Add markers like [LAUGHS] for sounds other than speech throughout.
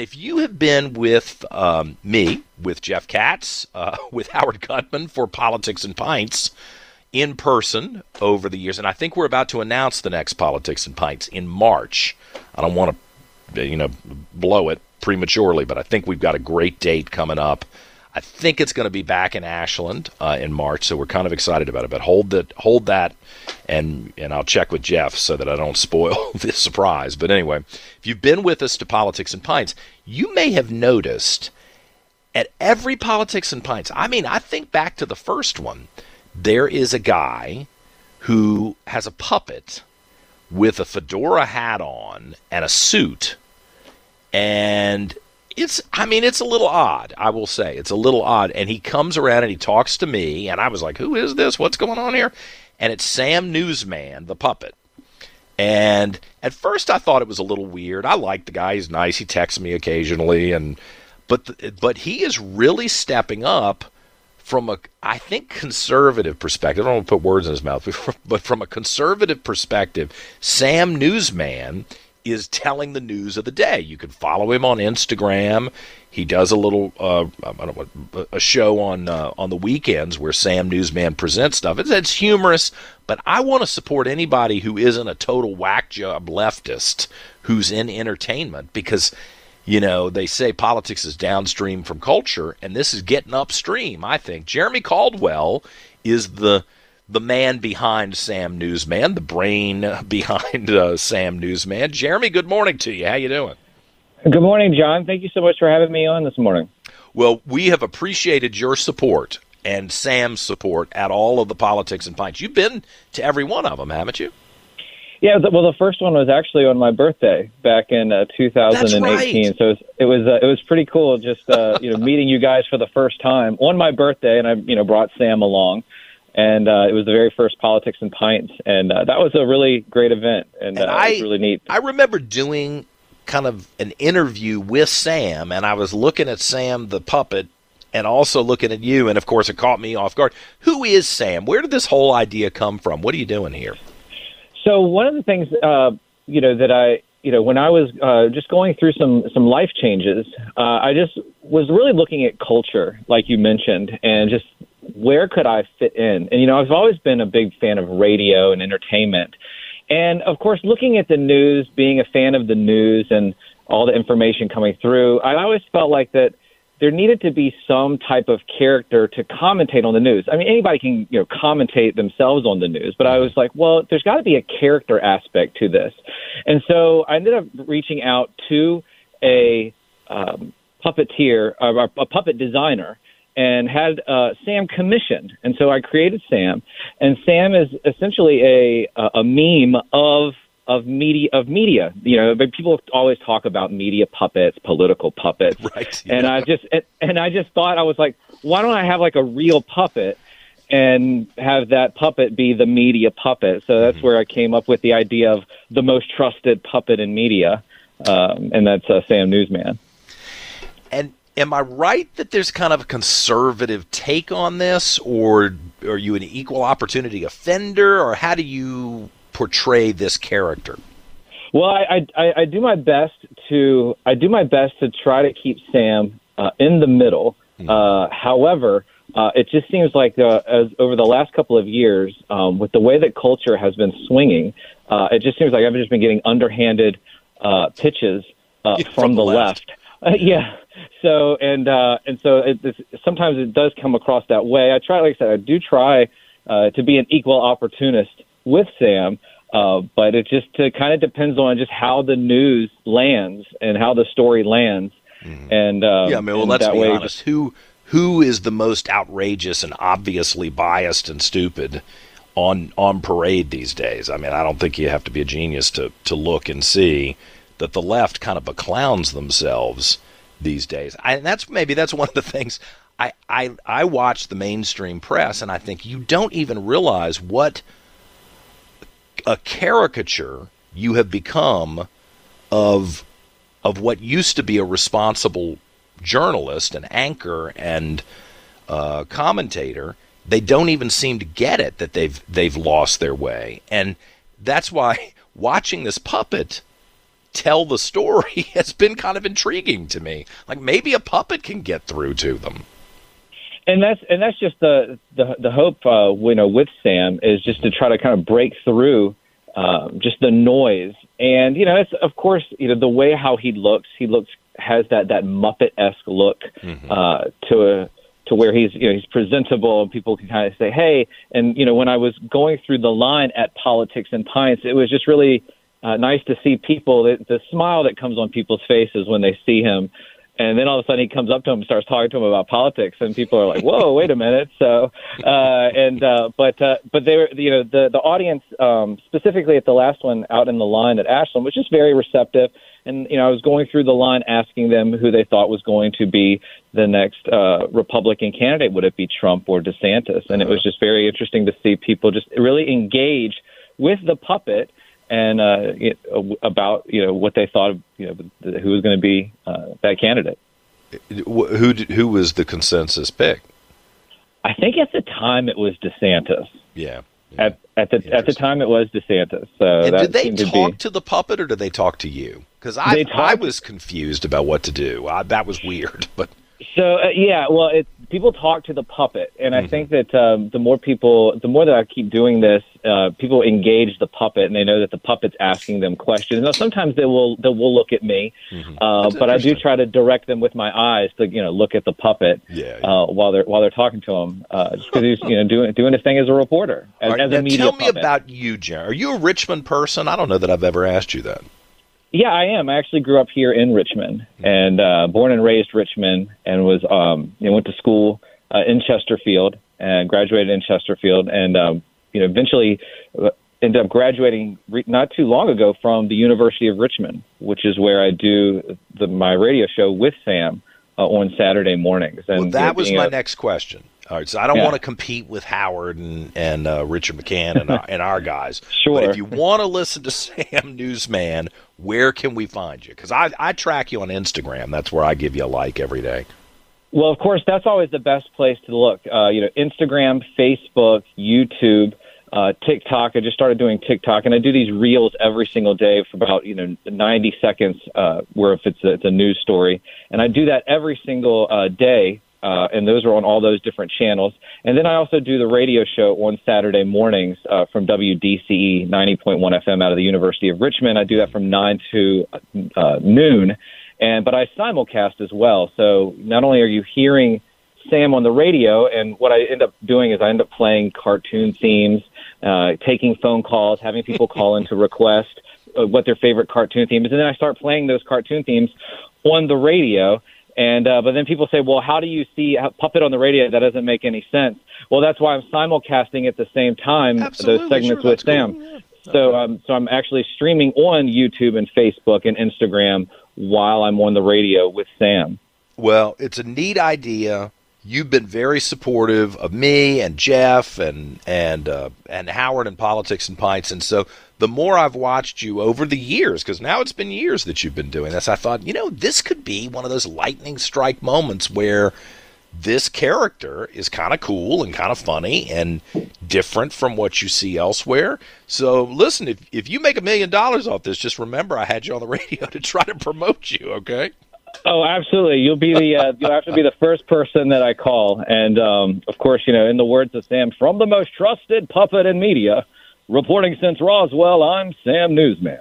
if you have been with um, me, with Jeff Katz, uh, [LAUGHS] with Howard Gutman for Politics and Pints in person over the years, and I think we're about to announce the next Politics and Pints in March. I don't want to, you know, blow it prematurely, but I think we've got a great date coming up. I think it's going to be back in Ashland uh, in March, so we're kind of excited about it. But hold that, hold that, and and I'll check with Jeff so that I don't [LAUGHS] spoil this surprise. But anyway, if you've been with us to Politics and Pints, you may have noticed at every Politics and Pints. I mean, I think back to the first one. There is a guy who has a puppet with a fedora hat on and a suit, and it's I mean it's a little odd, I will say. It's a little odd and he comes around and he talks to me and I was like, "Who is this? What's going on here?" And it's Sam Newsman, the puppet. And at first I thought it was a little weird. I like the guy, he's nice. He texts me occasionally and but but he is really stepping up from a I think conservative perspective. I don't want to put words in his mouth, [LAUGHS] but from a conservative perspective, Sam Newsman is telling the news of the day. You can follow him on Instagram. He does a little uh, I don't know, a show on uh, on the weekends where Sam Newsman presents stuff. It's, it's humorous, but I want to support anybody who isn't a total whack job leftist who's in entertainment because you know they say politics is downstream from culture, and this is getting upstream. I think Jeremy Caldwell is the the man behind Sam Newsman, the brain behind uh, Sam Newsman. Jeremy, good morning to you. How you doing? Good morning, John. Thank you so much for having me on this morning. Well, we have appreciated your support and Sam's support at all of the politics and pints. You've been to every one of them, haven't you? Yeah, well, the first one was actually on my birthday back in uh, 2018. Right. So it was it was, uh, it was pretty cool just uh, you know meeting you guys for the first time on my birthday, and I you know brought Sam along and uh, it was the very first politics and pints, and uh, that was a really great event, and, And uh, I- it was really neat. I remember doing kind of an interview with Sam, and I was looking at Sam the puppet and also looking at you, and of course it caught me off guard. Who is Sam? Where did this whole idea come from? What are you doing here? So one of the things, uh, you know, that I, you know, when I was uh, just going through some some life changes, uh, I just was really looking at culture, like you mentioned, and just where could I fit in? And you know, I've always been a big fan of radio and entertainment, and of course, looking at the news, being a fan of the news and all the information coming through, I always felt like that there needed to be some type of character to commentate on the news. I mean, anybody can, you know, commentate themselves on the news, but I was like, well, there's got to be a character aspect to this. And so I ended up reaching out to a um, puppeteer, uh, a puppet designer, and had uh, Sam commissioned. And so I created Sam, and Sam is essentially a a, a meme of of media of media. You know, but people always talk about media puppets, political puppets, Right. and I just and- and I just thought I was like, why don't I have like a real puppet and have that puppet be the media puppet? So that's where I came up with the idea of the most trusted puppet in media, um, and that's uh, Sam Newsman. And am I right that there's kind of a conservative take on this, or are you an equal opportunity offender, or how do you portray this character? Well, I, I I do my best to I do my best to try to keep Sam uh, in the middle. Uh, however, uh, it just seems like uh, as over the last couple of years, um, with the way that culture has been swinging, uh, it just seems like I've just been getting underhanded uh, pitches uh, [LAUGHS] from, from the the left. left. Uh, [LAUGHS] yeah. So and uh, and so it, this, sometimes it does come across that way. I try, like I said, I do try uh, to be an equal opportunist with Sam. Uh, but it just uh, kind of depends on just how the news lands and how the story lands. And um, yeah, I mean, well, let's be way honest. Who who is the most outrageous and obviously biased and stupid on on parade these days? I mean, I don't think you have to be a genius to to look and see that the left kind of beclowns themselves these days. I, and that's maybe that's one of the things. I, I I watch the mainstream press and I think you don't even realize what a caricature you have become of of what used to be a responsible journalist, an anchor, and uh, commentator. They don't even seem to get it that they've they've lost their way, and that's why [LAUGHS] watching this puppet tell the story [LAUGHS] has been kind of intriguing to me. Like maybe a puppet can get through to them. And that's and that's just the the, the hope, uh, you know, with Sam is just to try to kind of break through um, just the noise. And you know, it's of course, you know, the way how he looks, he looks has that that Muppet esque look mm-hmm. uh, to a to where he's you know he's presentable and people can kind of say hey and you know when I was going through the line at Politics and Pints it was just really uh, nice to see people the, the smile that comes on people's faces when they see him and then all of a sudden he comes up to him and starts talking to him about politics and people are like whoa wait a minute so uh and uh but uh but they were you know the the audience um specifically at the last one out in the line at ashland was just very receptive and you know I was going through the line asking them who they thought was going to be the next uh, Republican candidate. Would it be Trump or DeSantis? And it was just very interesting to see people just really engage with the puppet and uh, it, about you know what they thought of you know who was going to be uh, that candidate. Who did, who was the consensus pick? I think at the time it was DeSantis. Yeah. yeah. At at the at the time it was DeSantis. So did they talk to, to, the puppet or did they talk to you? Because I I was confused about what to do. I, that was weird, [LAUGHS] but so uh, yeah, well, it, people talk to the puppet, and I mm-hmm. think that um, the more people, the more that I keep doing this, uh, people engage the puppet, and they know that the puppet's asking them questions. Now, sometimes they will they will look at me, mm-hmm. uh, but I do try to direct them with my eyes to you know look at the puppet yeah, yeah. Uh, while they're while they're talking to him, uh, because he's you know doing doing his thing as a reporter, as, right, as a media. Tell me puppet. about you, Jerry. Are you a Richmond person? I don't know that I've ever asked you that. Yeah, I am. I actually grew up here in Richmond and uh, born and raised Richmond, and was um, you know, went to school uh, in Chesterfield and graduated in Chesterfield, and um, you know eventually uh, ended up graduating re- not too long ago from the University of Richmond, which is where I do the, my radio show with Sam uh, on Saturday mornings. And well, that was my a, next question. All right, so I don't yeah. want to compete with Howard and and uh, Richard McCann and our, [LAUGHS] and our guys. Sure. But if you want to listen to [LAUGHS] Sam Newsman, where can we find you? Because I I track you on Instagram. That's where I give you a like every day. Well, of course, that's always the best place to look. Uh, you know, Instagram, Facebook, YouTube. Uh, TikTok. I just started doing TikTok, and I do these reels every single day for about you know 90 seconds, uh, where if it's a, it's a news story, and I do that every single uh, day uh, and those are on all those different channels. And then I also do the radio show on Saturday mornings uh, from WDCE 90.1 FM out of the University of Richmond. I do that from 9 to uh, noon, and but I simulcast as well. So not only are you hearing Sam on the radio, and what I end up doing is I end up playing cartoon themes, uh, taking phone calls, having people [LAUGHS] call in to request uh, what their favorite cartoon theme is, and then I start playing those cartoon themes on the radio and uh, but then people say, well, how do you see Puppet on the radio? That doesn't make any sense. Well, that's why I'm simulcasting at the same time Absolutely, those segments sure, with Sam. Cool. Yeah. So um, so I'm actually streaming on YouTube and Facebook and Instagram while I'm on the radio with Sam. Well, it's a neat idea. You've been very supportive of me and Jeff and and uh, and Howard and politics and pints, and so the more I've watched you over the years, because now it's been years that you've been doing this, I thought, you know, this could be one of those lightning strike moments where this character is kind of cool and kind of funny and different from what you see elsewhere. So listen, if if you make a million dollars off this, just remember I had you on the [LAUGHS] radio to try to promote you, okay? Oh, absolutely. You'll be the uh, you'll have to be the first person that I call, and um, of course, you know, in the words of Sam, from the most trusted puppet in media, Reporting since Roswell, I'm Sam Newsman.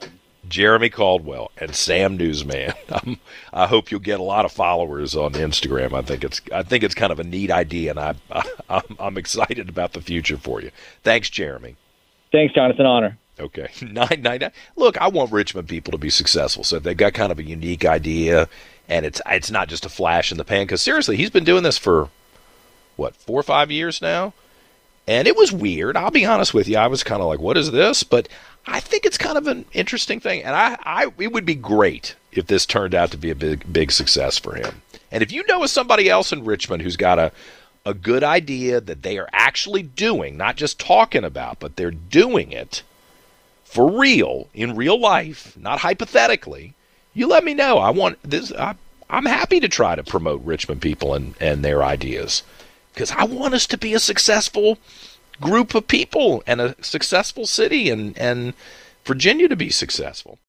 Jeremy Caldwell and Sam Newsman. I'm, [LAUGHS] I hope you'll get a lot of followers on Instagram. I think it's I think it's kind of a neat idea, and I, [LAUGHS] I am I'm excited about the future for you. Thanks, Jeremy. Thanks, Jonathan. Honor. Okay, [LAUGHS] nine nine nine. Look, I want Richmond people to be successful. So if they've got kind of a unique idea, and it's it's not just a flash in the pan. Because seriously, he's been doing this for what four or five years now. And it was weird. I'll be honest with you. I was kind of like, what is this? But I think it's kind of an interesting thing. And I, I it would be great if this turned out to be a big, big success for him. And if you know of somebody else in Richmond who's got a, a good idea that they are actually doing, not just talking about, but they're doing it for real in real life, not hypothetically, you let me know. I want this. I, I'm happy to try to promote Richmond people and, and their ideas because I want us to be a successful group of people and a successful city and, and Virginia to be successful.